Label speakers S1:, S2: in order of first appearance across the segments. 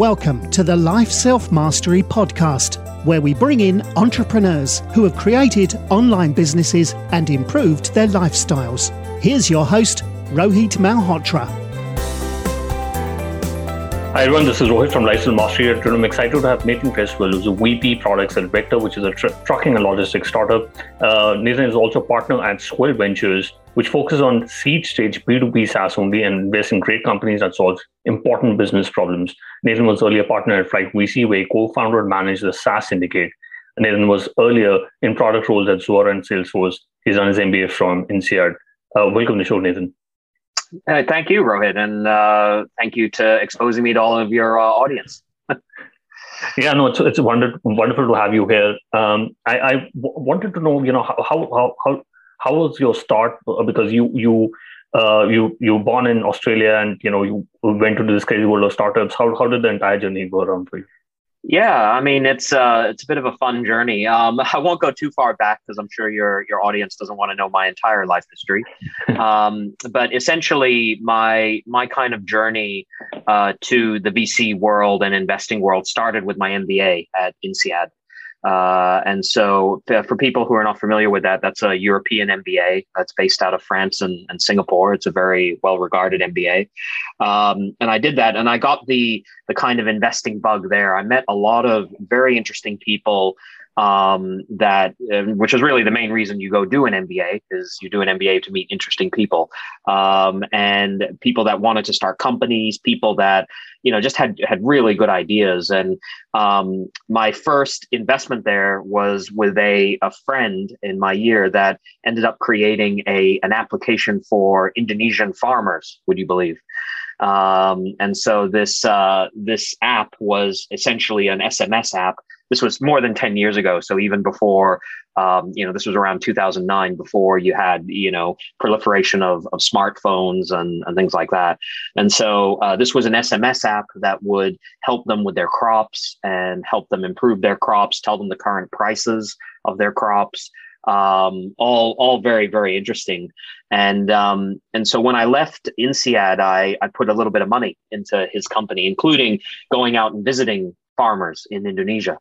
S1: Welcome to the Life Self Mastery Podcast, where we bring in entrepreneurs who have created online businesses and improved their lifestyles. Here's your host, Rohit Malhotra.
S2: Hi everyone, this is Rohit from Life Self Mastery. Today I'm excited to have Nathan Cresswell, who's a VP Products at Vector, which is a tr- trucking and logistics startup. Uh, Nathan is also a partner at Swell Ventures, which focuses on seed stage B2B SaaS only and invests in great companies that solve important business problems. Nathan was earlier a partner at Flight VC, where he co-founded and managed the SaaS syndicate. Nathan was earlier in product roles at Zuora and Salesforce. He's done his MBA from INSEAD. Uh, welcome to the show, Nathan.
S3: Uh, thank you, Rohit, and uh, thank you to exposing me to all of your uh, audience.
S2: yeah, no, it's it's wonder, wonderful to have you here. Um, I, I w- wanted to know, you know, how how how how was your start? Uh, because you you uh, you you were born in Australia, and you know you went to this crazy world of startups. How how did the entire journey go around for you?
S3: Yeah, I mean it's uh, it's a bit of a fun journey. Um, I won't go too far back because I'm sure your your audience doesn't want to know my entire life history. um, but essentially, my my kind of journey uh, to the VC world and investing world started with my MBA at INSEAD. Uh, and so, for people who are not familiar with that, that's a European MBA that's based out of France and, and Singapore. It's a very well regarded MBA. Um, and I did that, and I got the the kind of investing bug there. I met a lot of very interesting people um, that, which is really the main reason you go do an MBA, is you do an MBA to meet interesting people um, and people that wanted to start companies, people that you know just had had really good ideas. And um, my first investment there was with a a friend in my year that ended up creating a an application for Indonesian farmers. Would you believe? Um, and so this uh, this app was essentially an SMS app this was more than 10 years ago. So even before, um, you know, this was around 2009, before you had, you know, proliferation of, of smartphones and, and things like that. And so uh, this was an SMS app that would help them with their crops and help them improve their crops, tell them the current prices of their crops. Um, all, all very, very interesting. And, um, and so when I left INSEAD, I, I put a little bit of money into his company, including going out and visiting farmers in Indonesia,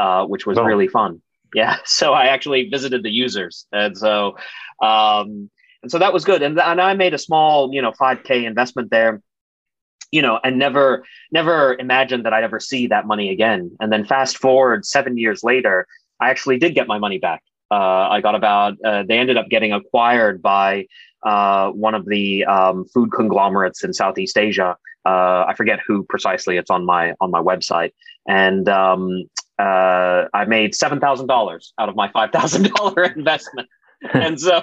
S3: uh, which was oh. really fun. Yeah, so I actually visited the users, and so um, and so that was good. And and I made a small, you know, five k investment there, you know, and never never imagined that I'd ever see that money again. And then fast forward seven years later, I actually did get my money back. Uh, I got about uh, they ended up getting acquired by uh, one of the um, food conglomerates in Southeast Asia. Uh, I forget who precisely. It's on my on my website, and um, uh, I made seven thousand dollars out of my five thousand dollar investment. and so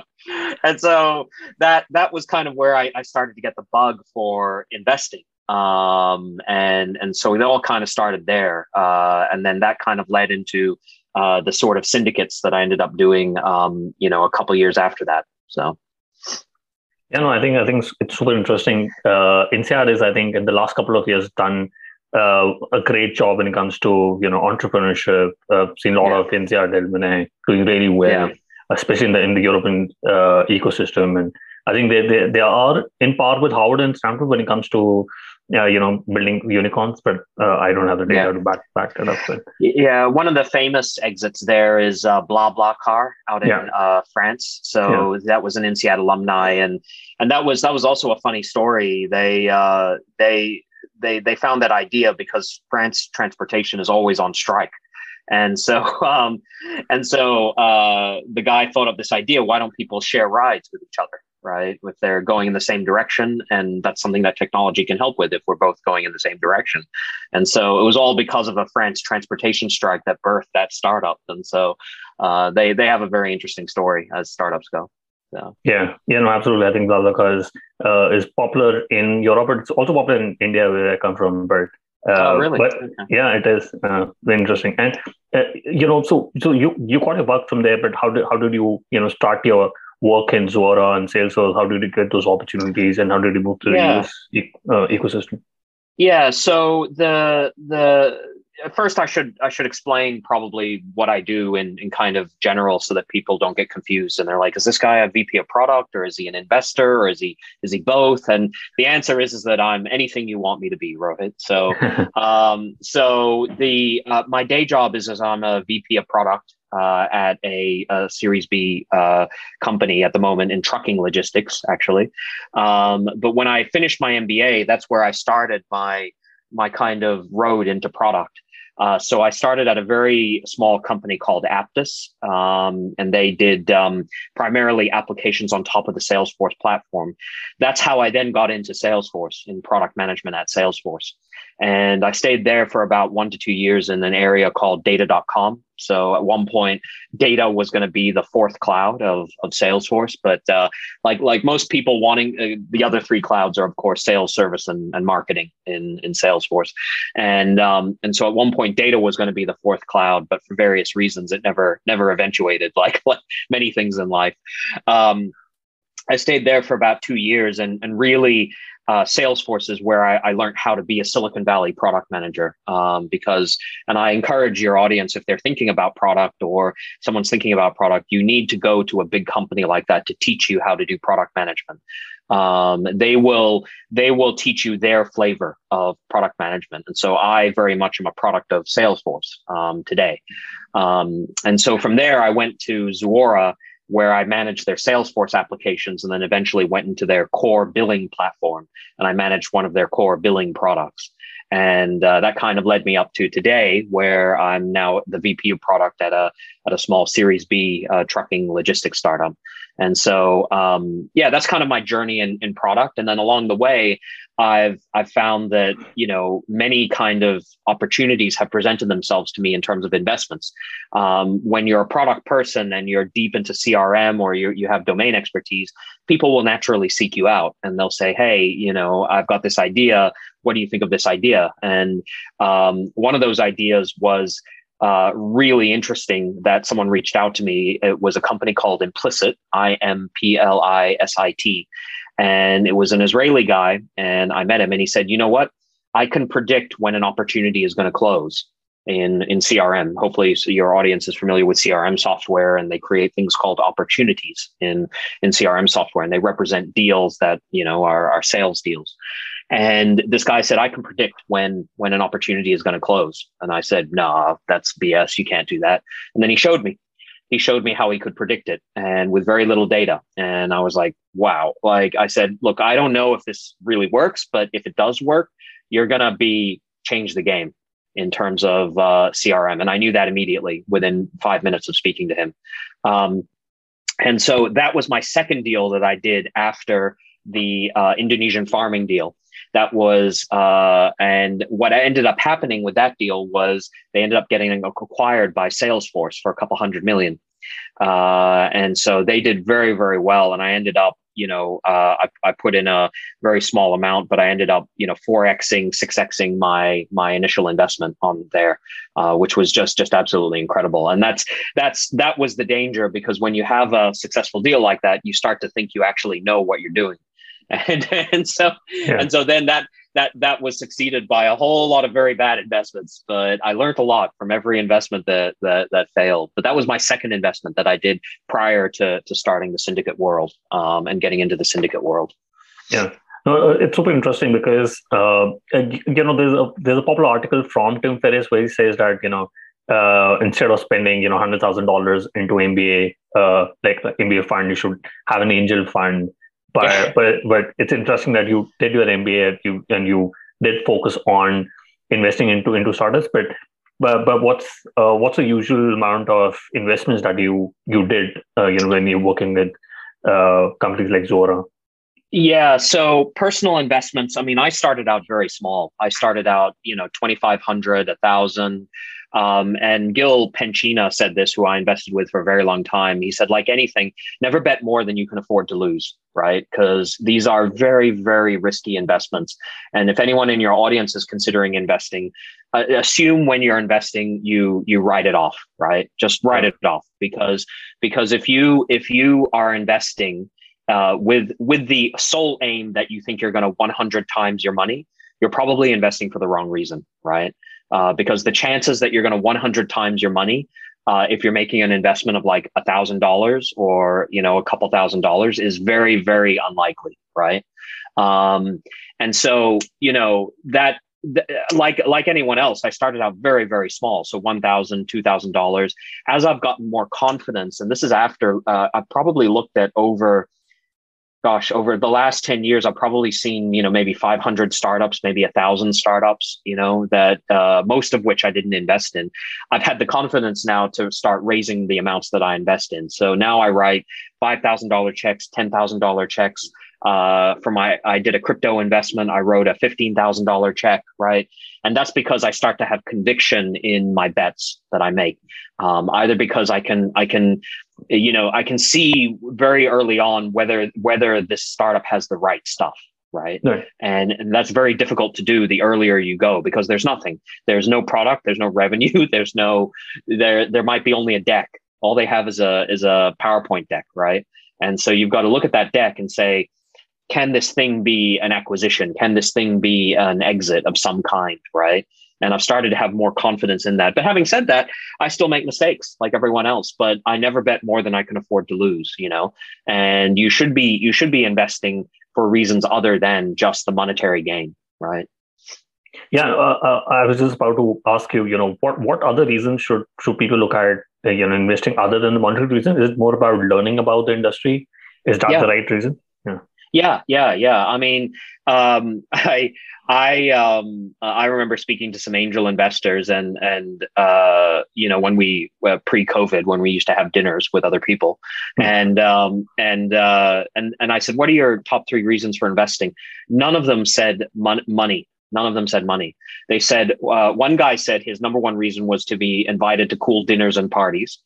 S3: and so that that was kind of where I, I started to get the bug for investing um, and and so it all kind of started there uh, and then that kind of led into uh, the sort of syndicates that I ended up doing um, you know a couple years after that so
S2: yeah no I think I think it's super interesting uh, INSEAD is I think in the last couple of years done uh, a great job when it comes to you know entrepreneurship. Uh, seen a lot yeah. of INSEAD Alumni doing really well, yeah. especially in the in the European uh, ecosystem. And I think they, they they are in par with Harvard and Stanford when it comes to uh, you know building unicorns. But uh, I don't have the data yeah. to back back that up. But.
S3: Yeah, one of the famous exits there is uh, BlaBlaCar out in uh, France. So that was an INSEAD alumni, and and that was that was also a funny story. They uh, they they they found that idea because France transportation is always on strike. And so, um, and so uh, the guy thought of this idea: why don't people share rides with each other, right? If they're going in the same direction, and that's something that technology can help with if we're both going in the same direction. And so it was all because of a France transportation strike that birthed that startup. And so uh, they they have a very interesting story as startups go. So.
S2: Yeah, yeah, no, absolutely. I think BlaBlaCar is uh, is popular in Europe, but it's also popular in India, where I come from. But
S3: uh, oh, really?
S2: But okay. yeah, it is uh, interesting. And uh, you know, so so you you got your work from there, but how did how did you you know start your work in Zuora and Salesforce? How did you get those opportunities, and how did you move to the
S3: yeah.
S2: US e- uh, ecosystem?
S3: Yeah, so the the first I should I should explain probably what I do in, in kind of general so that people don't get confused and they're like, is this guy a VP of product or is he an investor or is he is he both? And the answer is is that I'm anything you want me to be, Rohit. So um, so the uh, my day job is as I'm a VP of product uh, at a, a, Series B uh, company at the moment in trucking logistics, actually. Um, but when I finished my MBA, that's where I started my my kind of road into product. Uh, so I started at a very small company called Apttus, um, and they did um, primarily applications on top of the Salesforce platform. That's how I then got into Salesforce in product management at Salesforce. And I stayed there for about one to two years in an area called data.com. So at one point, data was going to be the fourth cloud of, of Salesforce. But uh, like like most people wanting uh, the other three clouds are of course sales, service, and, and marketing in, in Salesforce. And um, and so at one point, data was going to be the fourth cloud, but for various reasons, it never never eventuated. Like, like many things in life. Um, I stayed there for about two years and, and really uh, Salesforce is where I, I, learned how to be a Silicon Valley product manager. Um, because, and I encourage your audience if they're thinking about product or someone's thinking about product, you need to go to a big company like that to teach you how to do product management. Um, they will they will teach you their flavor of product management, and so I very much am a product of Salesforce um, today. Um, and so from there, I went to Zuora where I managed their Salesforce applications and then eventually went into their core billing platform and I managed one of their core billing products. And uh, that kind of led me up to today, where I'm now the VP of product at a at a small Series B uh, trucking logistics startup. And so, um, yeah, that's kind of my journey in, in product. And then along the way, I've I've found that you know many kind of opportunities have presented themselves to me in terms of investments. Um, when you're a product person and you're deep into CRM or you you have domain expertise, people will naturally seek you out and they'll say, "Hey, you know, I've got this idea. What do you think of this idea?" And um, one of those ideas was uh, really interesting that someone reached out to me. It was a company called Implisit, I M P L I S I T. And it was an Israeli guy. And I met him and he said, you know what? I can predict when an opportunity is going to close in, in CRM. Hopefully, so your audience is familiar with CRM software and they create things called opportunities in, in CRM software. And they represent deals that, you know, are, are sales deals. And this guy said, I can predict when when an opportunity is going to close. And I said, nah, that's BS. You can't do that. And then he showed me. He showed me how he could predict it and with very little data. And I was like, wow. Like I said, look, I don't know if this really works, but if it does work, you're going to be change the game in terms of uh, CRM. And I knew that immediately within five minutes of speaking to him. Um, and so that was my second deal that I did after the uh, Indonesian farming deal that was uh, and what ended up happening with that deal was they ended up getting acquired by salesforce for a couple hundred million. Uh, and so they did very very well. And i ended up you know uh, I, I put in a very small amount but i ended up you know 4xing 6xing my my initial investment on there uh, which was just just absolutely incredible. And that's that's that was the danger because when you have a successful deal like that you start to think you actually know what you're doing and and so yeah. and so then that that that was succeeded by a whole lot of very bad investments but i learned a lot from every investment that that, that failed. But that was my second investment that i did prior to to starting the syndicate world um, and getting into the syndicate world.
S2: Yeah. No, uh, it's super interesting because uh, you know there's a there's a popular article from Tim Ferriss where he says that you know uh, instead of spending you know hundred thousand dollars into MBA uh, like MBA fund, you should have an angel fund but but but it's interesting that you did your MBA you and you did focus on investing into into startups. But but but what's uh, what's the usual amount of investments that you you did uh, you know when you're working with uh, companies like Zuora?
S3: Yeah, so personal investments. I mean, I started out very small. I started out, you know, twenty five hundred, a thousand. Um, and Gil Penchina said this, who I invested with for a very long time. He said, like anything, never bet more than you can afford to lose, right? Because these are very, very risky investments. And if anyone in your audience is considering investing, uh, assume when you're investing, you you write it off, right? Just write it off because because if you if you are investing uh, with with the sole aim that you think you're going to 100 times your money, you're probably investing for the wrong reason, right? Uh, because the chances that you're going to 100 times your money uh, if you're making an investment of like a thousand dollars or you know a couple thousand dollars is very very unlikely right? Um, and so you know that like like anyone else i started out very very small so $1000 $2000 as i've gotten more confidence and this is after uh, i've probably looked at over gosh, over the last 10 years, I've probably seen, you know, maybe 500 startups, maybe a thousand startups, you know, that uh, most of which I didn't invest in. I've had the confidence now to start raising the amounts that I invest in. So now I write $5,000 checks, $10,000 checks. Uh, for my, I did a crypto investment. I wrote a $15,000 check, right? And that's because I start to have conviction in my bets that I make. Um, either because I can, I can you know i can see very early on whether whether this startup has the right stuff right and, and that's very difficult to do the earlier you go because there's nothing there's no product there's no revenue there's no there there might be only a deck all they have is a is a powerpoint deck right and so you've got to look at that deck and say can this thing be an acquisition can this thing be an exit of some kind right and I've started to have more confidence in that. But having said that, I still make mistakes like everyone else, but I never bet more than I can afford to lose, you know? And you should be you should be investing for reasons other than just the monetary gain, right?
S2: Yeah, uh, uh, I was just about to ask you, you know, what what other reasons should should people look at, uh, you know, investing other than the monetary reason? Is it more about learning about the industry? Is that yeah. the right reason?
S3: Yeah. Yeah, yeah, yeah. I mean, um, I I um, uh, I remember speaking to some angel investors, and and uh, you know when we uh, pre-COVID when we used to have dinners with other people, mm-hmm. and um, and uh, and and I said, what are your top three reasons for investing? None of them said mon- money. None of them said money. They said uh, one guy said his number one reason was to be invited to cool dinners and parties.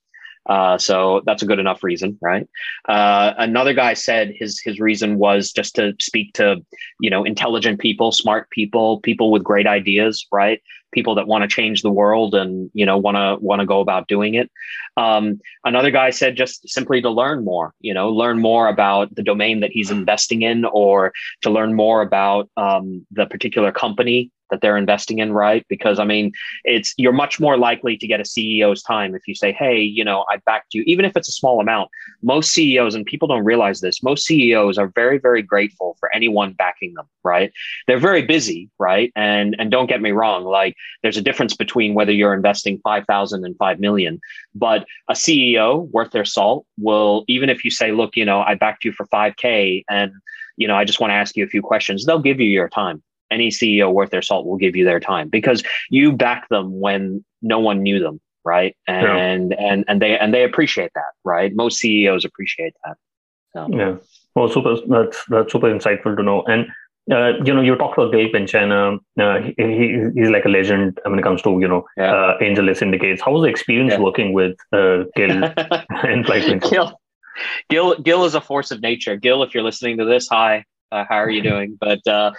S3: Uh, so that's a good enough reason, right? Uh, another guy said his his reason was just to speak to you know intelligent people, smart people, people with great ideas, right? People that want to change the world and you know want to want to go about doing it. Um, another guy said just simply to learn more, you know, learn more about the domain that he's investing in, or to learn more about um, the particular company that they're investing in, right? Because I mean, it's you're much more likely to get a CEO's time if you say, "Hey, you know, I backed you," even if it's a small amount. Most CEOs and people don't realize this. Most CEOs are very, very grateful for anyone backing them, right? They're very busy, right? And and don't get me wrong, like there's a difference between whether you're investing five thousand and five million, but a CEO worth their salt will even if you say, "Look, you know, I backed you for five k," and you know, I just want to ask you a few questions. They'll give you your time any CEO worth their salt will give you their time because you back them when no one knew them, right? And yeah. and and they and they appreciate that, right? Most CEOs appreciate that.
S2: So. Yeah. Well, super. That's that's super insightful to know. And uh, you know, you talked about Gil Penchina. Uh, he, he, he's like a legend when it comes to you know yeah. uh, angel syndicates. How was the experience yeah. working with uh, Gil and like
S3: Gil? Gil Gil is a force of nature. Gil, if you're listening to this, hi. Uh, how are you doing? But uh,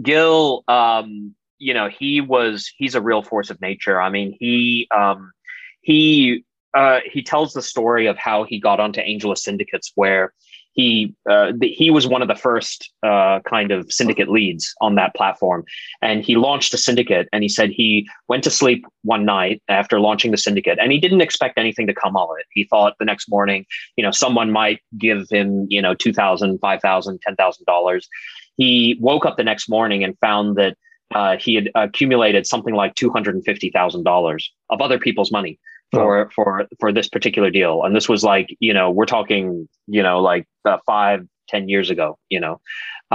S3: Gil, um, you know, he was he's a real force of nature. I mean, he um, he uh, he tells the story of how he got onto AngelList syndicates, where he uh, the, he was one of the first uh, kind of syndicate leads on that platform, and he launched a syndicate. And he said he went to sleep one night after launching the syndicate, and he didn't expect anything to come of it. He thought the next morning, you know, someone might give him, you know, two thousand, five thousand, ten thousand dollars, he woke up the next morning and found that uh, he had accumulated something like two hundred and fifty thousand dollars of other people's money for oh. for for this particular deal, and this was like you know we're talking you know like uh, five ten years ago, you know,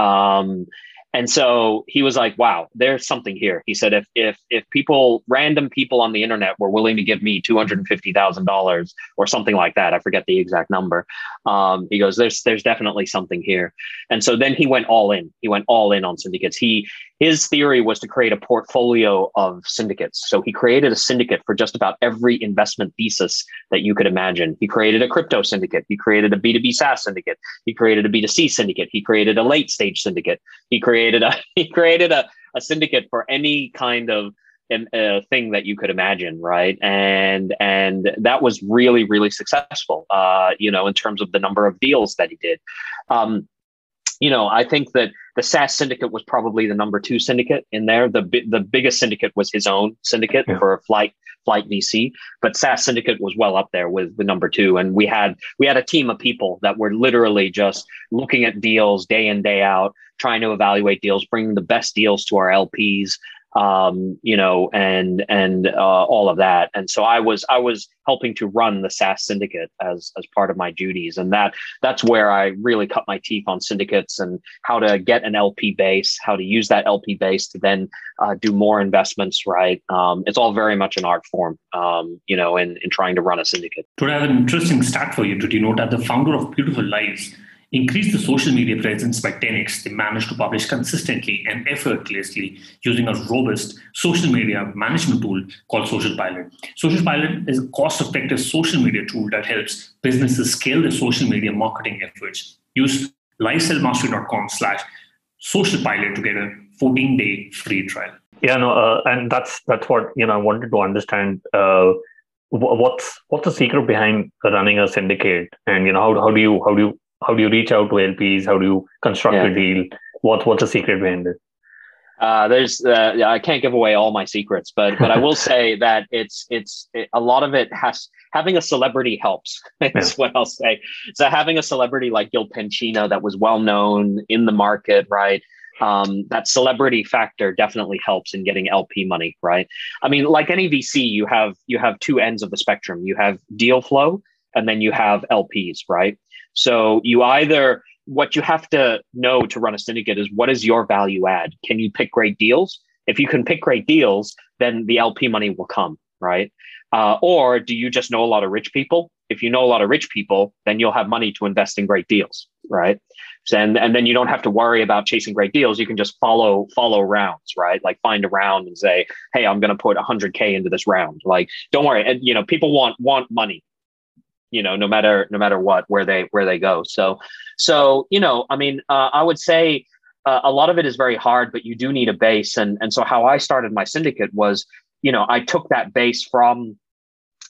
S3: um, and so he was like, "Wow, there's something here." He said, "If if if people, random people on the internet, were willing to give me two hundred and fifty thousand dollars or something like that, I forget the exact number." Um, he goes, "There's there's definitely something here." And so then he went all in. He went all in on syndicates. He his theory was to create a portfolio of syndicates. So he created a syndicate for just about every investment thesis that you could imagine. He created a crypto syndicate. He created a B2B SaaS syndicate. He created a B2C syndicate. He created a late stage syndicate. He created a he created a, a syndicate for any kind of uh, thing that you could imagine, right? And and that was really really successful, uh, you know, in terms of the number of deals that he did. Um, you know, I think that the SaaS syndicate was probably the number two syndicate in there. The the biggest syndicate was his own syndicate yeah. for Flight Flight VC, but SaaS syndicate was well up there with the number two. And we had we had a team of people that were literally just looking at deals day in day out, trying to evaluate deals, bringing the best deals to our LPs, um, you know, and and uh, all of that. And so I was I was helping to run the SaaS syndicate as as part of my duties, and that that's where I really cut my teeth on syndicates and how to get an LP base, how to use that LP base to then uh, do more investments. Right, um, it's all very much an art form, um, you know, in in trying to run a syndicate.
S4: To have an interesting stat for you, did you know that the founder of Beautiful Lives increased the social media presence by 10x. They managed to publish consistently and effortlessly using a robust social media management tool called Social Pilot. Social Pilot is a cost effective social media tool that helps businesses scale their social media marketing efforts. Use lifestylemastering.com slash social pilot to get a 14 day free trial.
S2: Yeah, no, uh, and that's that's what you know. I wanted to understand uh, what's what's the secret behind running a syndicate, and you know how how do you how do you how do you reach out to LPs? How do you construct yeah. a deal? What what's the secret behind it?
S3: Uh, there's uh, I can't give away all my secrets, but but I will say that it's it's it, a lot of it has having a celebrity helps. That's yeah. what I'll say. So having a celebrity like Gil Penchina that was well known in the market, right? Um, that celebrity factor definitely helps in getting LP money, right? I mean, like any VC, you have you have two ends of the spectrum. You have deal flow, and then you have LPs, right? So you either what you have to know to run a syndicate is what is your value add? Can you pick great deals? If you can pick great deals, then the LP money will come, right? Uh, or do you just know a lot of rich people? If you know a lot of rich people, then you'll have money to invest in great deals, right? And and then you don't have to worry about chasing great deals. You can just follow follow rounds, right? Like find a round and say, hey, I'm going to put 100k into this round. Like, don't worry. And, you know, people want want money, you know no matter no matter what where they where they go. So so you know i mean uh, i would say uh, a lot of it is very hard but you do need a base. And and so how i started my syndicate was you know i took that base from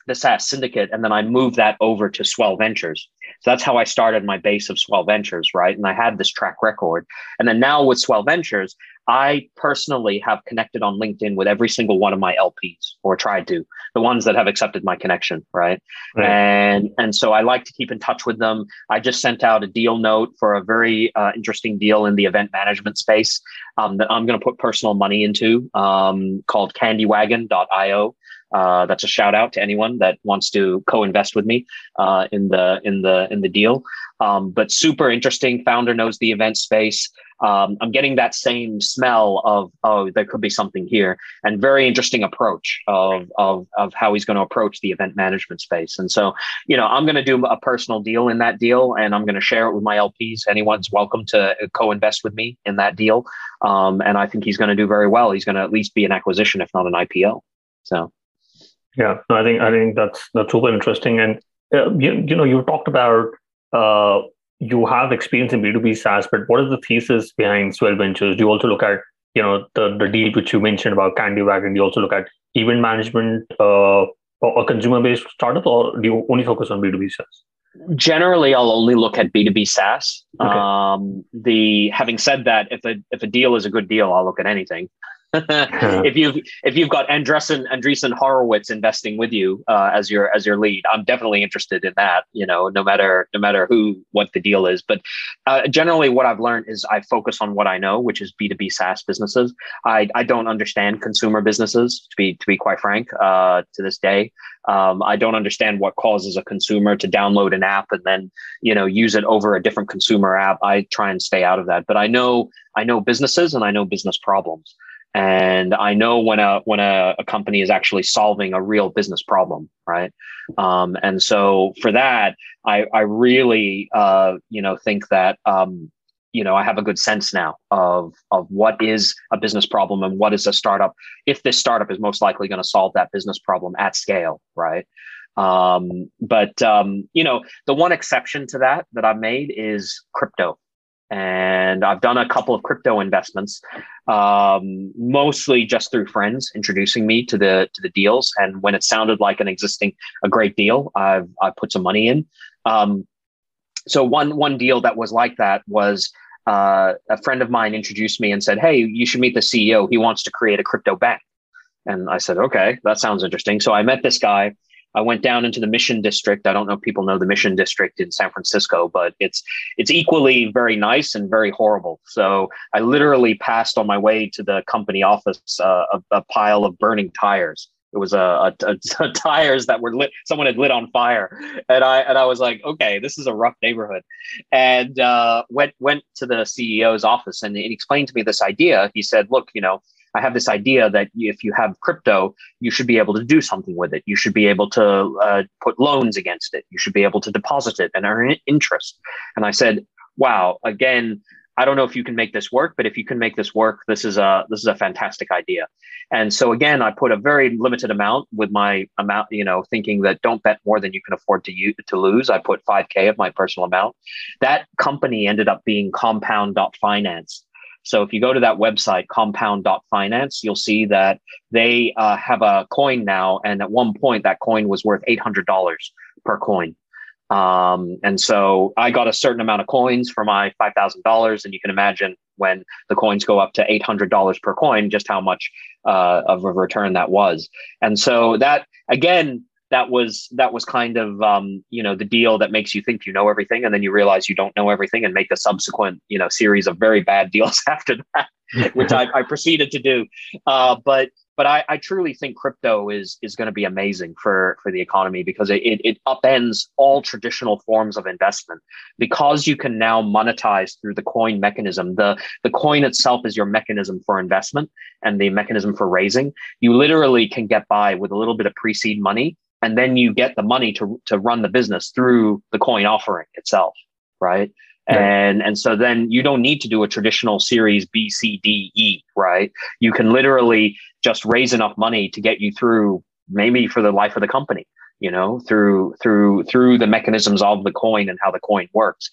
S3: the SaaS syndicate, and then I moved that over to Swell Ventures. So that's how I started my base of Swell Ventures, right? And I had this track record. And then now with Swell Ventures, I personally have connected on LinkedIn with every single one of my LPs, or tried to, the ones that have accepted my connection, right? right. And and so I like to keep in touch with them. I just sent out a deal note for a very uh, interesting deal in the event management space um, that I'm going to put personal money into, um, called CandyWagon.io. Uh, that's a shout out to anyone that wants to co-invest with me uh, in the in the in the deal. Um, but super interesting. Founder knows the event space. Um, I'm getting that same smell of oh there could be something here, and very interesting approach of of of how he's going to approach the event management space. And so you know I'm going to do a personal deal in that deal, and I'm going to share it with my LPs. Anyone's welcome to co-invest with me in that deal, um, and I think he's going to do very well. He's going to at least be an acquisition, if not an IPO. So.
S2: Yeah, no, I think I think that's that's super interesting. And uh, you, you know, you talked about uh, you have experience in B two B SaaS, but what is the thesis behind Swell Ventures? Do you also look at you know the the deal which you mentioned about Candy Wagon? Do you also look at event management uh, or a consumer based startup, or do you only focus on B two B SaaS?
S3: Generally, I'll only look at B two B SaaS. Okay. Um, the having said that, if a if a deal is a good deal, I'll look at anything. if you've if you've got Andreessen Andreessen Horowitz investing with you uh, as your as your lead, I'm definitely interested in that. You know, no matter no matter who what the deal is. But uh, generally, what I've learned is I focus on what I know, which is B2B SaaS businesses. I I don't understand consumer businesses to be to be quite frank. Uh, to this day, um, I don't understand what causes a consumer to download an app and then you know use it over a different consumer app. I try and stay out of that. But I know I know businesses and I know business problems and I know when a when a, a, company is actually solving a real business problem, right? Um, and so for that, I I really uh, you know think that um, you know I have a good sense now of of what is a business problem and what is a startup. If this startup is most likely going to solve that business problem at scale, right? Um, but um, you know the one exception to that that I've made is crypto and I've done a couple of crypto investments, um, mostly just through friends introducing me to the to the deals. And when it sounded like an existing a great deal, I've I put some money in. Um, so one one deal that was like that was uh, a friend of mine introduced me and said, "Hey, you should meet the CEO. He wants to create a crypto bank." And I said, "Okay, that sounds interesting." So I met this guy. I went down into the Mission District. I don't know if people know the Mission District in San Francisco, but it's it's equally very nice and very horrible. So I literally passed on my way to the company office uh, a, a pile of burning tires it was a, a, a, tires that were lit. Someone had lit on fire, and I and I was like, okay, this is a rough neighborhood, and uh, went went to the CEO's office and he explained to me this idea. He said, look, you know, I have this idea that if you have crypto, you should be able to do something with it. You should be able to uh, put loans against it. You should be able to deposit it and earn interest. And I said, wow, again, I don't know if you can make this work, but if you can make this work, this is a this is a fantastic idea. And so again, I put a very limited amount with my amount, you know, thinking that don't bet more than you can afford to use, to lose. I put 5k of my personal amount. That company ended up being compound.finance. So if you go to that website, compound.finance, you'll see that they uh, have a coin now. And at one point, that coin was worth $800 per coin. Um, and so I got a certain amount of coins for my $5,000. And you can imagine when the coins go up to $800 per coin, just how much uh, of a return that was. And so that, again, that was that was kind of um, you know the deal that makes you think you know everything and then you realize you don't know everything and make a subsequent you know series of very bad deals after that which I, I, proceeded to do. Uh, but but I, I truly think crypto is is going to be amazing for for the economy because it, it, it upends all traditional forms of investment. Because you can now monetize through the coin mechanism the the coin itself is your mechanism for investment and the mechanism for raising. You literally can get by with a little bit of pre-seed money and then you get the money to to run the business through the coin offering itself right? And and so then you don't need to do a traditional series b c d e right? You can literally just raise enough money to get you through maybe for the life of the company you know through through through the mechanisms of the coin and how the coin works.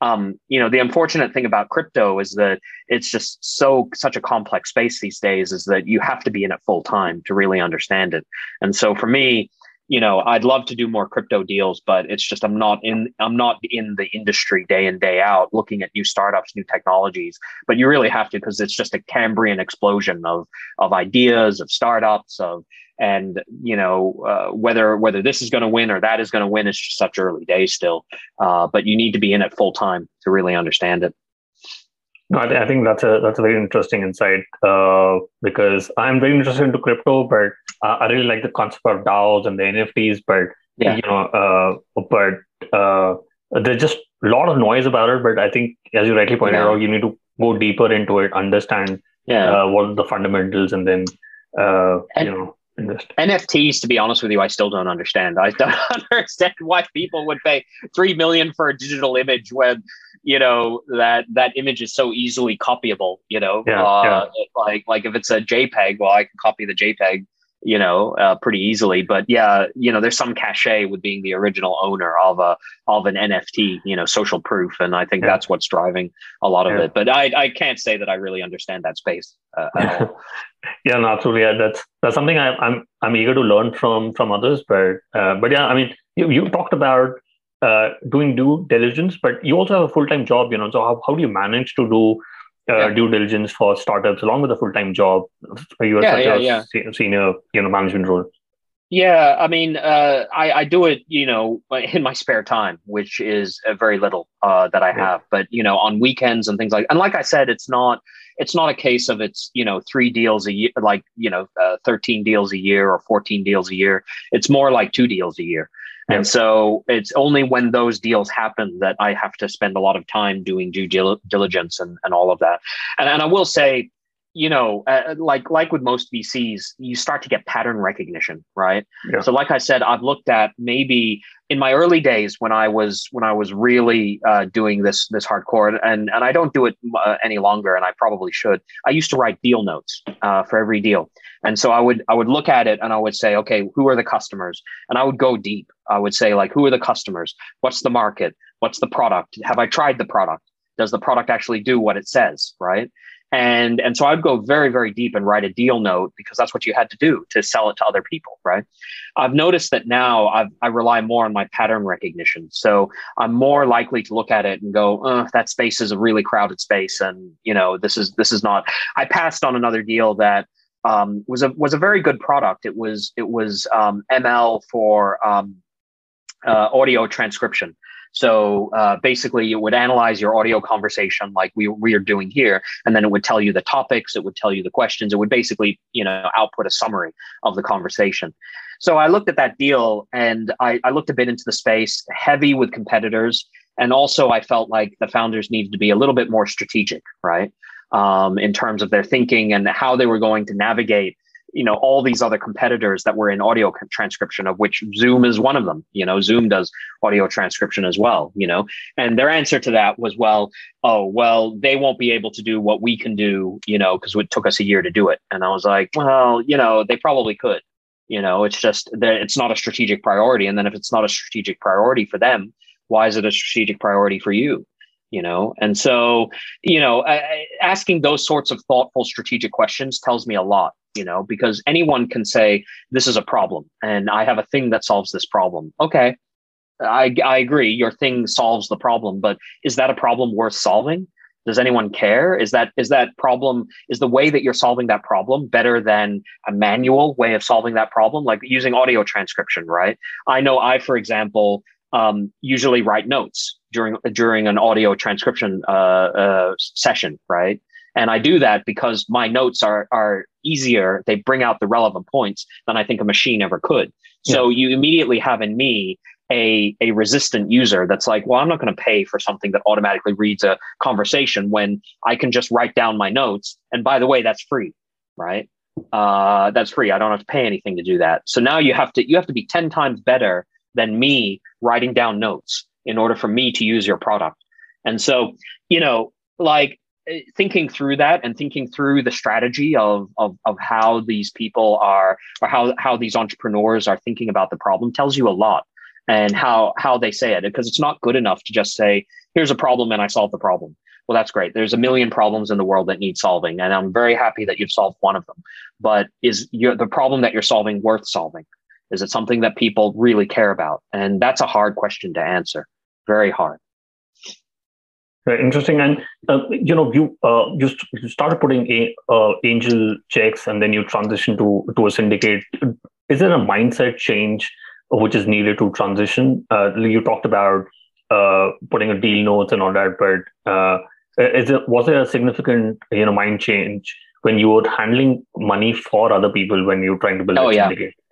S3: Um, you know the unfortunate thing about crypto is that it's just so such a complex space these days is that you have to be in it full time to really understand it. And so for me you know i'd love to do more crypto deals but it's just i'm not in i'm not in the industry day in day out looking at new startups new technologies. But you really have to because it's just a cambrian explosion of of ideas of startups of and you know uh, whether whether this is going to win or that is going to win just such early days still. Uh, but you need to be in it full time to really understand it.
S2: No, I, th- I, think that's a that's a very interesting insight uh, because I'm very interested into crypto, but I really like the concept of DAOs and the NFTs. But yeah. you know, uh, but uh, there's just a lot of noise about it. But I think, as you rightly pointed yeah. out, you need to go deeper into it, understand yeah. Uh, what the fundamentals, and then uh, and, you know.
S3: NFTs, to be honest with you, I still don't understand. I don't understand why people would pay three million for a digital image when you know that that image is so easily copyable you know yeah, uh, yeah. like like if it's a jpeg well i can copy the jpeg you know uh, pretty easily. But yeah you know there's some cachet with being the original owner of a of an nft you know social proof. And i think yeah. that's what's driving a lot of it. But i i can't say that i really understand that space uh,
S2: yeah no absolutely. Yeah, that's that's something I, i'm i'm eager to learn from from others. But uh, but yeah i mean you, you talked about uh, doing due diligence, but you also have a full time job, you know. So how, how do you manage to do uh, yeah. due diligence for startups along with a full time job? You are yeah, such yeah, a senior, you know, management role.
S3: Yeah, I mean, uh, I, I do it, you know, in my spare time, which is very little uh, that I have. But you know, on weekends and things like, and like I said, it's not, it's not a case of it's, you know, three deals a year, like you know, uh, thirteen deals a year or fourteen deals a year. It's more like two deals a year. And so it's only when those deals happen that I have to spend a lot of time doing due diligence and, and all of that. And, and I will say, you know, uh, like like with most VCs, you start to get pattern recognition, right? Yeah. So, like I said, I've looked at maybe in my early days when I was when I was really uh, doing this this hardcore, and and I don't do it uh, any longer, and I probably should. I used to write deal notes uh, for every deal, and so I would I would look at it and I would say, okay, who are the customers? And I would go deep. I would say like, who are the customers? What's the market? What's the product? Have I tried the product? Does the product actually do what it says? Right. And and so I'd go very very deep and write a deal note because that's what you had to do to sell it to other people, right? I've noticed that now I've, i rely more on my pattern recognition. So I'm more likely to look at it and go, uh, that space is a really crowded space, and you know this is this is not. I passed on another deal that um, was a was a very good product. It was it was um, ML for um, uh, audio transcription. So uh, basically, it would analyze your audio conversation like we, we are doing here, and then it would tell you the topics, it would tell you the questions, it would basically you know output a summary of the conversation. So I looked at that deal and I, I looked a bit into the space, heavy with competitors, and also I felt like the founders needed to be a little bit more strategic, right, um, in terms of their thinking and how they were going to navigate you know all these other competitors that were in audio transcription of which zoom is one of them you know zoom does audio transcription as well you know? And their answer to that was well oh well they won't be able to do what we can do you know because it took us a year to do it. And i was like well you know they probably could you know? It's just that it's not a strategic priority. And then if it's not a strategic priority for them why is it a strategic priority for you you know? And so you know asking those sorts of thoughtful strategic questions tells me a lot you know because anyone can say this is a problem and i have a thing that solves this problem. Okay. I i agree your thing solves the problem but is that a problem worth solving? Does anyone care? Is that is that problem is the way that you're solving that problem better than a manual way of solving that problem? Like using audio transcription right? I know i for example um, usually write notes during during an audio transcription uh, uh, session, right? And I do that because my notes are are easier. They bring out the relevant points than I think a machine ever could. Yeah. So you immediately have in me a a resistant user that's like, well, I'm not going to pay for something that automatically reads a conversation when I can just write down my notes. And by the way, that's free, right? Uh, that's free. I don't have to pay anything to do that. So now you have to you have to be ten times better than me writing down notes in order for me to use your product. And so, you know, like thinking through that and thinking through the strategy of, of, of how these people are or how, how these entrepreneurs are thinking about the problem tells you a lot and how, how they say it. Because it's not good enough to just say, here's a problem and I solve the problem. Well, that's great. There's a million problems in the world that need solving. And I'm very happy that you've solved one of them. But is your, the problem that you're solving worth solving? Is it something that people really care about? And that's a hard question to answer. Very hard.
S2: Very interesting. And uh, you know, you uh, you, st- you started putting a, uh, angel checks, and then you transition to to a syndicate. Is there a mindset change which is needed to transition? Uh, you talked about uh, putting a deal notes and all that, but uh, is it was there a significant you know mind change when you were handling money for other people when you're trying to build
S3: oh,
S2: a syndicate?
S3: Yeah,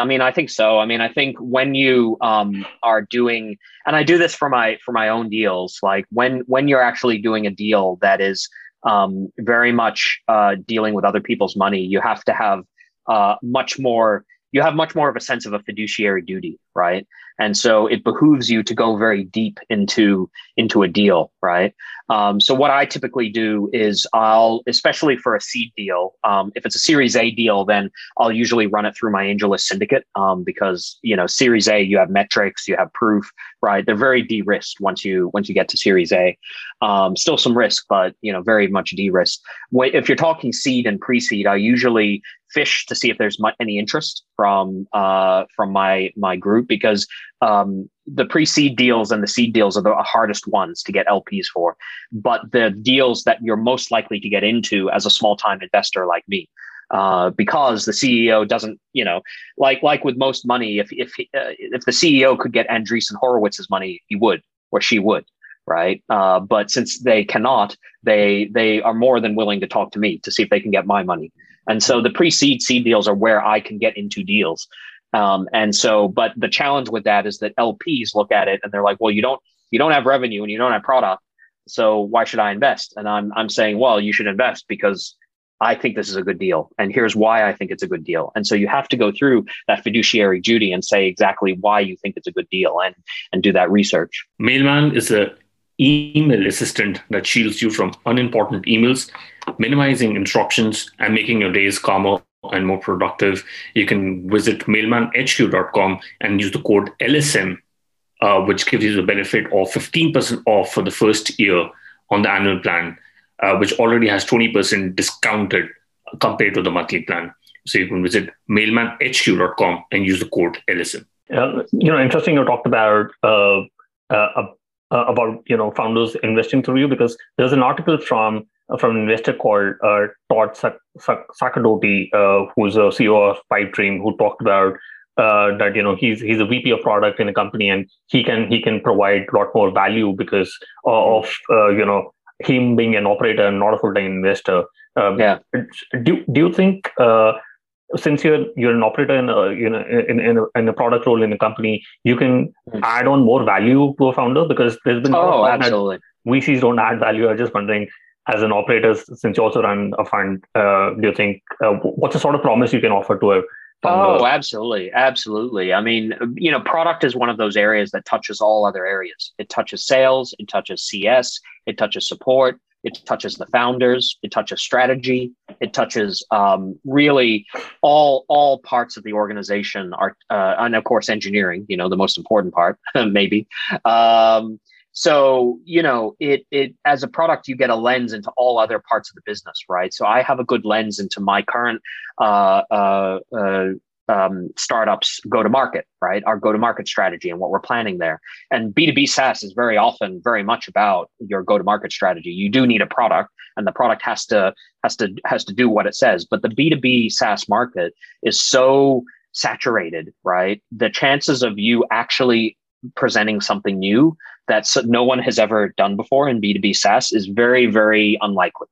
S3: I mean, I think so. I mean, I think when you um, are doing, and I do this for my for my own deals, like when when you're actually doing a deal that is um, very much uh, dealing with other people's money, you have to have uh, much more. You have much more of a sense of a fiduciary duty, right? And so it behooves you to go very deep into into a deal, right? Um, so what I typically do is I'll, especially for a seed deal, um, if it's a Series A deal, then I'll usually run it through my AngelList syndicate um, because you know Series A you have metrics, you have proof, right? They're very de-risked once you once you get to Series A. Um, still some risk, but you know very much de-risked. If you're talking seed and pre-seed, I usually fish to see if there's much, any interest from uh, from my my group because um, the pre-seed deals and the seed deals are the hardest ones to get LPs for, but the deals that you're most likely to get into as a small-time investor like me. Uh, because the CEO doesn't, you know, like like with most money, if if uh, if the CEO could get Andreessen Horowitz's money, he would or she would, right? Uh, but since they cannot, they they are more than willing to talk to me to see if they can get my money. And so the pre-seed seed deals are where I can get into deals. Um, and so, but the challenge with that is that LPs look at it and they're like, well, you don't, you don't have revenue and you don't have product. So why should I invest? And I'm, I'm saying, well, you should invest because I think this is a good deal. And here's why I think it's a good deal. And so you have to go through that fiduciary duty and say exactly why you think it's a good deal and, and do that research.
S4: Mailman is a email assistant that shields you from unimportant emails, minimizing interruptions and making your days calmer and more productive, you can visit mailmanhq.com and use the code LSM, uh, which gives you the benefit of 15% off for the first year on the annual plan.
S2: uh, which already has 20% discounted compared to the monthly plan. So you can visit mailmanhq.com and use the code LSM. Uh, you know, interesting. You talked about uh, uh, uh, about you know founders investing through you because there's an article from from an investor called uh, Tod Sacerdoti, who's a CEO of Pipedream, who talked about that you know he's he's a VP of product in a company and he can he can provide a lot more value because of you know him being an operator and not a full time investor.
S3: Um, yeah.
S2: Do do you think since you're you're an operator in a you know in in a, in a product role in a company, you can mm. add on more value to a founder because there's been
S3: oh absolutely
S2: VCs don't add value. I'm just wondering, as an operator, since you also run a fund, uh, do you think uh, what's the sort of promise you can offer to a?
S3: Oh, absolutely, absolutely. I mean, you know, product is one of those areas that touches all other areas. It touches sales, it touches CS, it touches support, it touches the founders. It touches strategy. It touches um, really all all parts of the organization. Are uh, and of course engineering. You know the most important part, maybe. Um, so you know it it as a product you get a lens into all other parts of the business, right? So I have a good lens into my current uh, uh, uh um, startups go to market, right? Our go to market strategy and what we're planning there. And B2B SaaS is very often very much about your go to market strategy. You do need a product and the product has to has to has to do what it says. But the B2B SaaS market is so saturated, right? The chances of you actually presenting something new that no one has ever done before in B2B SaaS is very, very unlikely.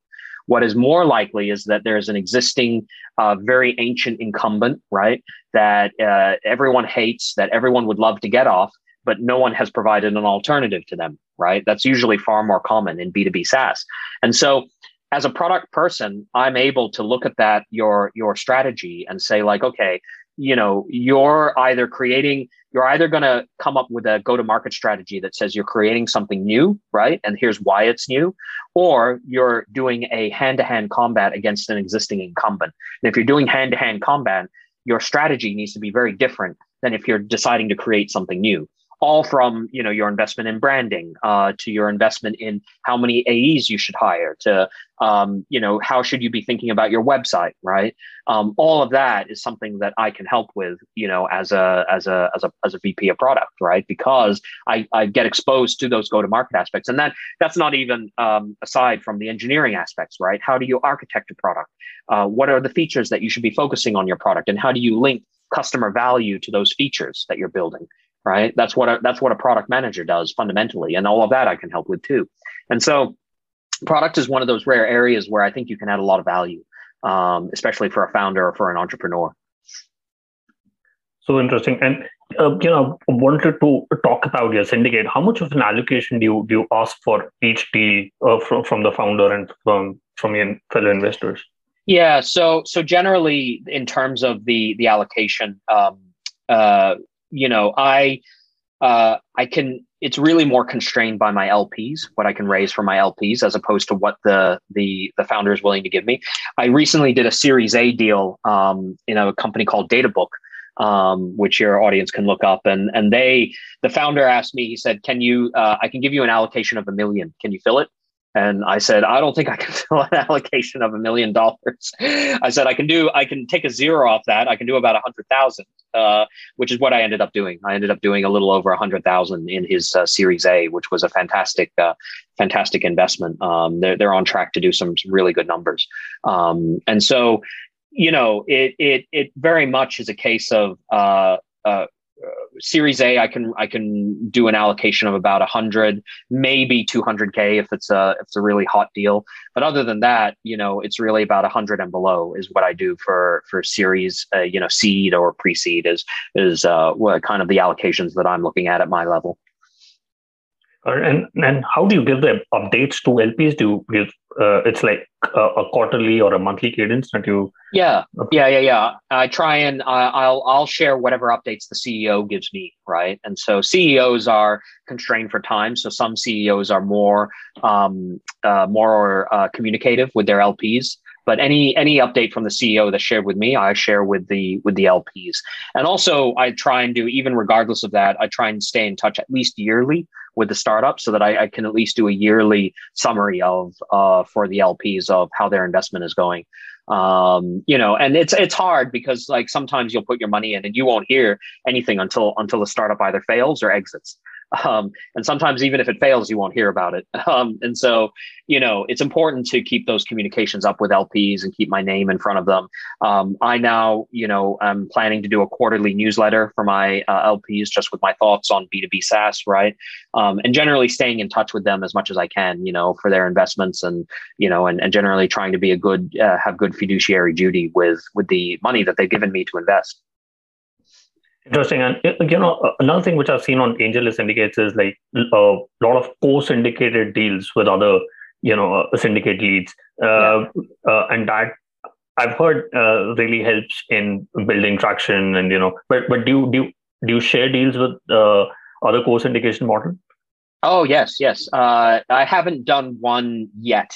S3: What is more likely is that there's an existing, uh, very ancient incumbent, right? That uh, everyone hates, that everyone would love to get off, but no one has provided an alternative to them, right? That's usually far more common in B2B SaaS. And so as a product person, I'm able to look at that, your, your strategy and say like, okay, you know, you're either creating you're either going to come up with a go to market strategy that says you're creating something new, right? And here's why it's new, or you're doing a hand to hand combat against an existing incumbent. And if you're doing hand to hand combat, your strategy needs to be very different than if you're deciding to create something new all from you know your investment in branding uh, to your investment in how many AEs you should hire to um, you know how should you be thinking about your website right? Um, all of that is something that I can help with you know as a as a as a as a VP of product right? Because I, I get exposed to those go to market aspects. And then that's not even um, aside from the engineering aspects right? How do you architect a product? Uh, what are the features that you should be focusing on your product? And how do you link customer value to those features that you're building right? That's what a, that's what a product manager does fundamentally, and all of that I can help with too. And so, product is one of those rare areas where I think you can add a lot of value, um, especially for a founder or for an entrepreneur.
S2: So interesting, and uh, you know, wanted to talk about your syndicate. How much of an allocation do you do you ask for each deal uh, from from the founder and from from your fellow investors?
S3: Yeah, so so generally, in terms of the the allocation, um, uh, you know, I uh, I can. It's really more constrained by my LPs, what I can raise from my LPs, as opposed to what the the the founder is willing to give me. I recently did a Series A deal um, in a company called DataBook, um, which your audience can look up, and and they the founder asked me. He said, "Can you? Uh, I can give you an allocation of a million. Can you fill it?" And I said, I don't think I can fill an allocation of a million dollars. I said, I can do, I can take a zero off that. I can do about a hundred thousand, uh, which is what I ended up doing. I ended up doing a little over a hundred thousand in his uh, Series A, which was a fantastic, uh, fantastic investment. Um, they're they're on track to do some, really good numbers. Um, and so, you know, it it it very much is a case of uh, uh, Series A, I can I can do an allocation of about hundred, maybe two hundred k if it's a if it's a really hot deal. But other than that, you know, it's really about hundred and below is what I do for for Series, uh, you know, seed or pre seed is is uh, what kind of the allocations that I'm looking at at my level.
S2: And and how do you give the updates to LPs? Do you give uh, it's like a, a, quarterly or a monthly cadence that you?
S3: Yeah, yeah, yeah, yeah. I try and uh, I'll I'll share whatever updates the CEO gives me, right? And so CEOs are constrained for time, so some CEOs are more um, uh, more uh, communicative with their LPs. But any any update from the CEO that's shared with me, I share with the with the LPs. And also, I try and do even regardless of that, I try and stay in touch at least yearly with the startup so that I, I can at least do a yearly summary of uh, for the LPs of how their investment is going um you know and it's it's hard because like sometimes you'll put your money in and you won't hear anything until until the startup either fails or exits um, and sometimes even if it fails, you won't hear about it. Um, and so, you know, it's important to keep those communications up with LPs and keep my name in front of them. Um, I now, you know, I'm planning to do a quarterly newsletter for my uh, LPs just with my thoughts on B2B SaaS, right? Um, and generally staying in touch with them as much as I can, you know, for their investments and, you know, and, and generally trying to be a good, uh, have good fiduciary duty with, with the money that they've given me to invest.
S2: Interesting. And you know, another thing which I've seen on AngelList syndicates is like a lot of co-syndicated deals with other, you know, uh, syndicate leads, uh, yeah. uh, and that I've heard uh, really helps in building traction. And you know, but but do you do you, do you share deals with uh, other co-syndication model?
S3: Oh yes, yes. Uh, I haven't done one yet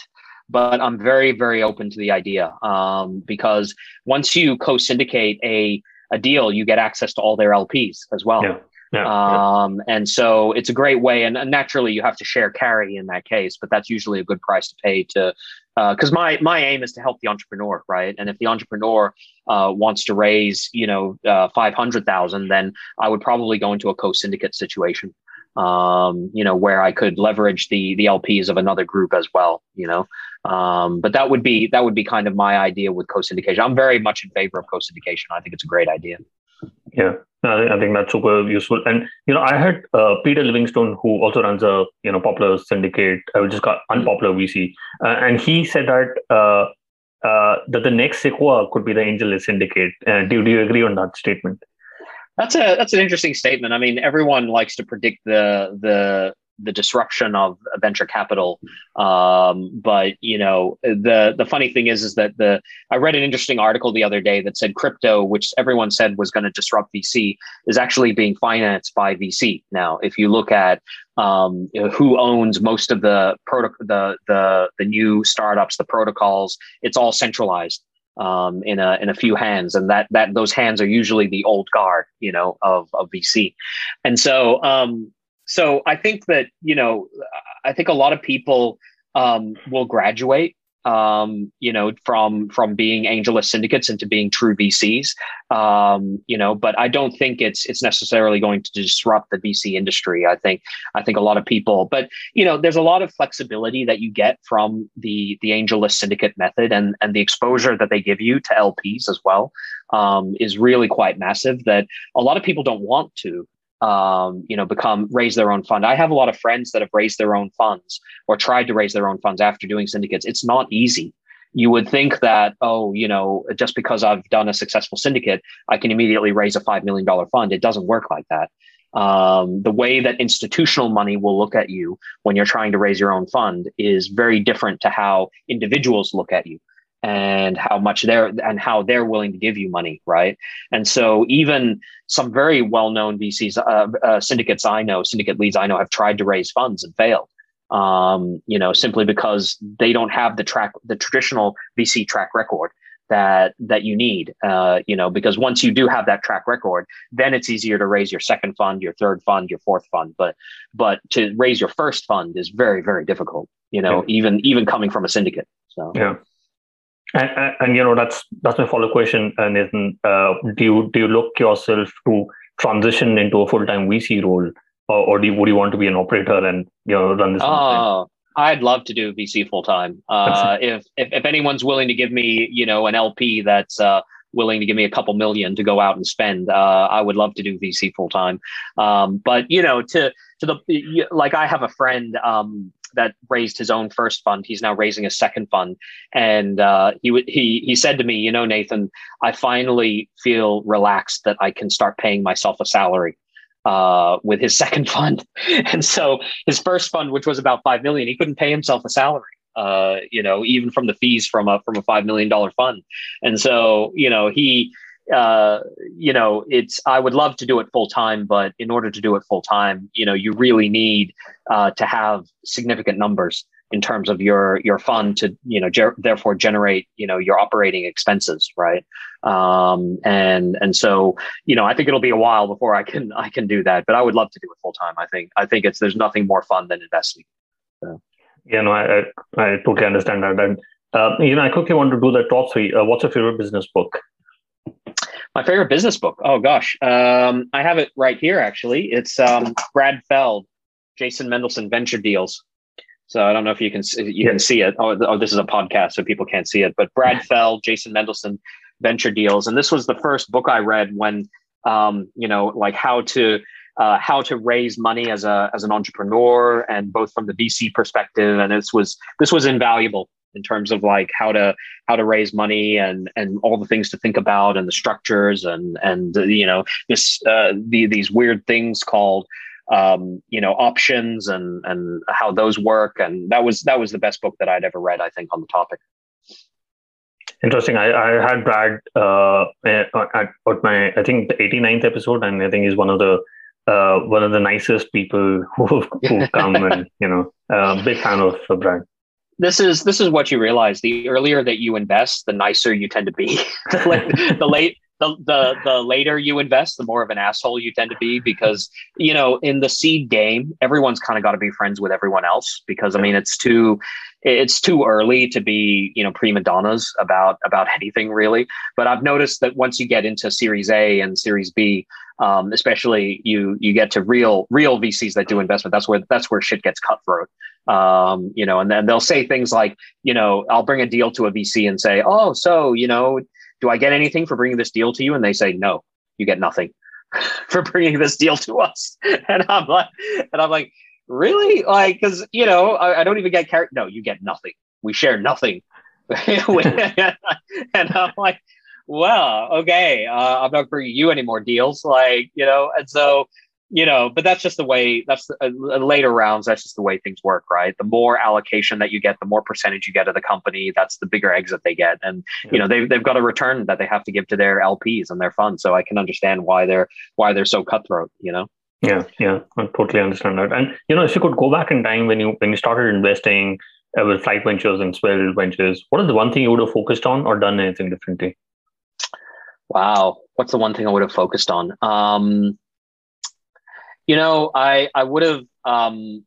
S3: but I'm very, very open to the idea um, because once you co-syndicate a a deal, you get access to all their LPs as well. Yeah. Yeah, um, yeah. And so it's a great way. And, naturally, you have to share carry in that case, but that's usually a good price to pay to. Because uh, my my aim is to help the entrepreneur, right? And if the entrepreneur uh, wants to raise, you know, uh, five hundred thousand, then I would probably go into a co-syndicate situation um, you know, where I could leverage the the LPs of another group as well, you know. Um, but that would be that would be kind of my idea with co-syndication. I'm very much in favor of co-syndication. I think it's a great idea.
S2: Yeah, I think that's super useful. And you know, I heard uh, Peter Livingston, who also runs a you know popular syndicate, uh, which is called Unpopular VC, uh, and he said that uh, uh, that the next Sequoia could be the AngelList syndicate. Uh, do do you agree on that statement?
S3: That's a that's an interesting statement. I mean, everyone likes to predict the the the disruption of venture capital. Um, but you know, the the funny thing is, is that the I read an interesting article the other day that said crypto, which everyone said was going to disrupt VC, is actually being financed by VC now. If you look at um, who owns most of the product, the the the new startups, the protocols, it's all centralized um, in a in a few hands, and that that those hands are usually the old guard, you know, of of VC, and so um, so I think that you know I think a lot of people um, will graduate um, you know, from from being AngelList syndicates into being true VCs. Um, you know, but I don't think it's it's necessarily going to disrupt the VC industry. I think I think a lot of people, but you know, there's a lot of flexibility that you get from the the AngelList syndicate method and and the exposure that they give you to LPs as well um, is really quite massive. That a lot of people don't want to um, you know, become raise their own fund. I have a lot of friends that have raised their own funds or tried to raise their own funds after doing syndicates. It's not easy. You would think that, oh, you know, just because I've done a successful syndicate, I can immediately raise a $5 million fund. It doesn't work like that. Um, the way that institutional money will look at you when you're trying to raise your own fund is very different to how individuals look at you and how much they're and how they're willing to give you money, right? And so even some very well-known VCs, uh, uh, syndicates I know, syndicate leads I know, have tried to raise funds and failed. Um, you know, simply because they don't have the track, the traditional VC track record that that you need. Uh, you know, because once you do have that track record, then it's easier to raise your second fund, your third fund, your fourth fund. But but to raise your first fund is very very difficult. You know, yeah. even even coming from a syndicate. So
S2: yeah. And, and, and, you know that's that's my follow up question, uh, Nathan. Uh, do you do you look yourself to transition into a full time VC role, or, or do you, would you want to be an operator and you know run this?
S3: Oh, I'd love to do VC full time. Uh, if, if if anyone's willing to give me you know an LP that's uh, willing to give me a couple million to go out and spend, uh, I would love to do VC full time. Um, but you know to to the like I have a friend um, that raised his own first fund. He's now raising a second fund, and uh, he he he said to me, you know, Nathan, I finally feel relaxed that I can start paying myself a salary. Uh, with his second fund, and so his first fund, which was about five million, he couldn't pay himself a salary. Uh, you know, even from the fees from a from a five million dollar fund, and so you know he uh, you know, it's I would love to do it full time, but in order to do it full time, you know, you really need uh, to have significant numbers in terms of your your fund to you know ger- therefore generate you know your operating expenses right? Um, and and so you know i think it'll be a while before i can i can do that but i would love to do it full time i think i think it's there's nothing more fun than investing.
S2: So. yeah no I, I, I totally understand that. And uh, you know i quickly want to do the top three. Uh, what's your favorite business book
S3: my favorite business book. Oh gosh. Um, i have it right here actually. It's um, brad feld jason Mendelson, venture deals. So I don't know if you can you can see it. Oh, oh, this is a podcast, so people can't see it. But Brad Feld, Jason Mendelson, venture deals, and this was the first book I read when um, you know like how to uh, how to raise money as a as an entrepreneur, and both from the VC perspective, and this was this was invaluable in terms of like how to how to raise money and and all the things to think about and the structures and and you know this uh, the, these weird things called um, you know options and and how those work and that was that was the best book that I'd ever read I think on the topic.
S2: Interesting. I, I had Brad uh, at, at my I think the 89th episode, and I think he's one of the uh, one of the nicest people who who come and you know uh, big fan of Brad
S3: this is this is what you realize the earlier that you invest the nicer you tend to be the late the, the the later you invest, the more of an asshole you tend to be because you know in the seed game, everyone's kind of got to be friends with everyone else because I mean it's too it's too early to be you know prima donnas about about anything really. But I've noticed that once you get into Series A and Series B, um, especially you you get to real real VCs that do investment. That's where that's where shit gets cutthroat. Um, you know, and then they'll say things like, you know, I'll bring a deal to a VC and say, oh, so you know, do I get anything for bringing this deal to you? And they say, no, you get nothing for bringing this deal to us. And I'm like, and I'm like, really? Like, cause you know, I, I don't even get carried. No, you get nothing. We share nothing. and I'm like, well, okay, uh, I'm not bringing you any more deals. Like, you know, and so you know, but that's just the way. That's the, uh, later rounds. That's just the way things work, right? The more allocation that you get, the more percentage you get of the company. That's the bigger exit they get, and yeah. you know they've they've got a return that they have to give to their LPs and their funds. So I can understand why they're why they're so cutthroat. You know.
S2: Yeah, yeah, I totally understand that. And you know, if you could go back in time when you when you started investing uh, with Flight Ventures and Swell Ventures, what is the one thing you would have focused on or done anything differently?
S3: Wow, what's the one thing I would have focused on? Um, you know, I I would have um,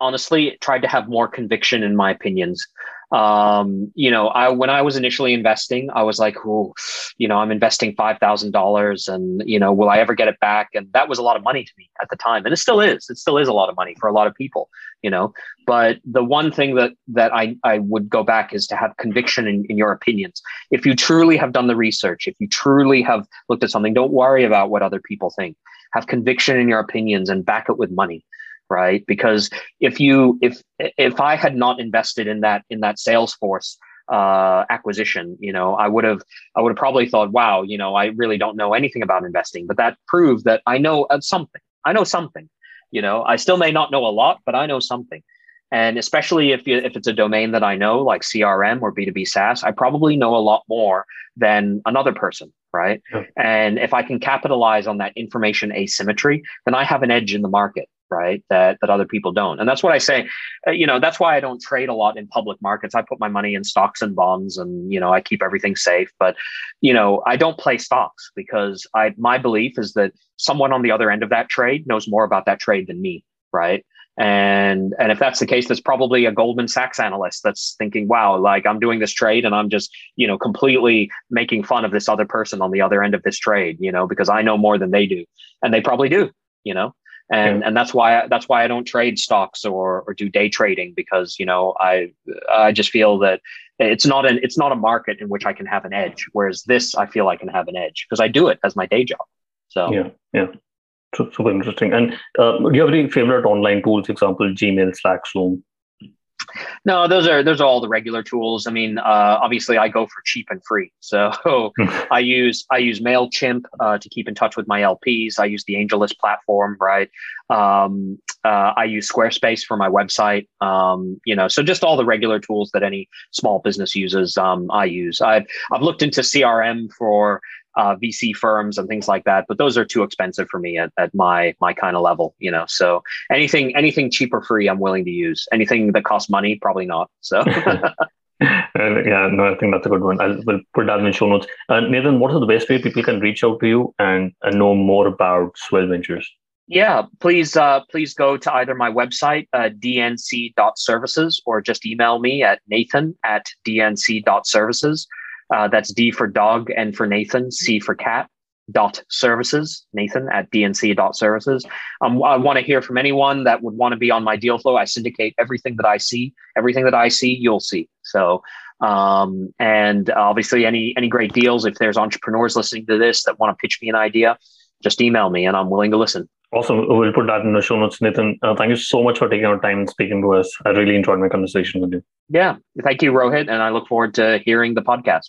S3: honestly tried to have more conviction in my opinions. Um, you know, I when I was initially investing, I was like, "Oh, you know, I'm investing five thousand dollars, and you know, will I ever get it back?" And that was a lot of money to me at the time, and it still is. It still is a lot of money for a lot of people, you know. But the one thing that that I I would go back is to have conviction in, in your opinions. If you truly have done the research, if you truly have looked at something, don't worry about what other people think have conviction in your opinions and back it with money right? Because if you if if i had not invested in that in that salesforce uh, acquisition you know i would have i would have probably thought wow you know i really don't know anything about investing. But that proved that i know something. I know something you know? I still may not know a lot but i know something. And especially if you, if it's a domain that I know, like CRM or B2B SaaS, I probably know a lot more than another person, right? Yeah. And if I can capitalize on that information asymmetry, then I have an edge in the market, right? That that other people don't. And that's what I say. Uh, you know, that's why I don't trade a lot in public markets. I put my money in stocks and bonds, and you know, I keep everything safe. But you know, I don't play stocks because I my belief is that someone on the other end of that trade knows more about that trade than me, right? And and if that's the case, that's probably a Goldman Sachs analyst that's thinking, wow, like I'm doing this trade and I'm just, you know, completely making fun of this other person on the other end of this trade, you know, because I know more than they do. And they probably do, you know. And yeah. and that's why that's why I don't trade stocks or or do day trading because, you know, I I just feel that it's not an it's not a market in which I can have an edge. Whereas this I feel I can have an edge because I do it as my day job. So
S2: yeah, yeah super interesting. And uh, do you have any favorite online tools? Example, Gmail, Slack, Zoom.
S3: No, those are those are all the regular tools. I mean, uh, obviously, I go for cheap and free. So I use I use Mailchimp uh, to keep in touch with my LPs. I use the AngelList platform, right? Um, uh, I use Squarespace for my website. Um, you know, so just all the regular tools that any small business uses. Um, I use. I've I've looked into CRM for uh, VC firms and things like that. But those are too expensive for me at, at my my kind of level, you know. So anything anything cheap or free, I'm willing to use. Anything that costs money, probably not. So.
S2: Uh, yeah, no, I think that's a good one. I'll we'll put that in the show notes. Uh, Nathan, what is the best way people can reach out to you and, and know more about Swell Ventures?
S3: Yeah, please uh, please go to either my website, uh, dnc.services, or just email me at nathan at dnc.services. Uh, that's D for dog, N for Nathan, C for cat, dot services, Nathan at dnc dot services. Um, I want to hear from anyone that would want to be on my deal flow. I syndicate everything that I see. Everything that I see, you'll see. So, um, and obviously any, any great deals, if there's entrepreneurs listening to this that want to pitch me an idea, just email me and I'm willing to listen.
S2: Awesome. We'll put that in the show notes, Nathan. Uh, thank you so much for taking our time and speaking to us. I really enjoyed my conversation with you.
S3: Yeah. Thank you, Rohit. And I look forward to hearing the podcast.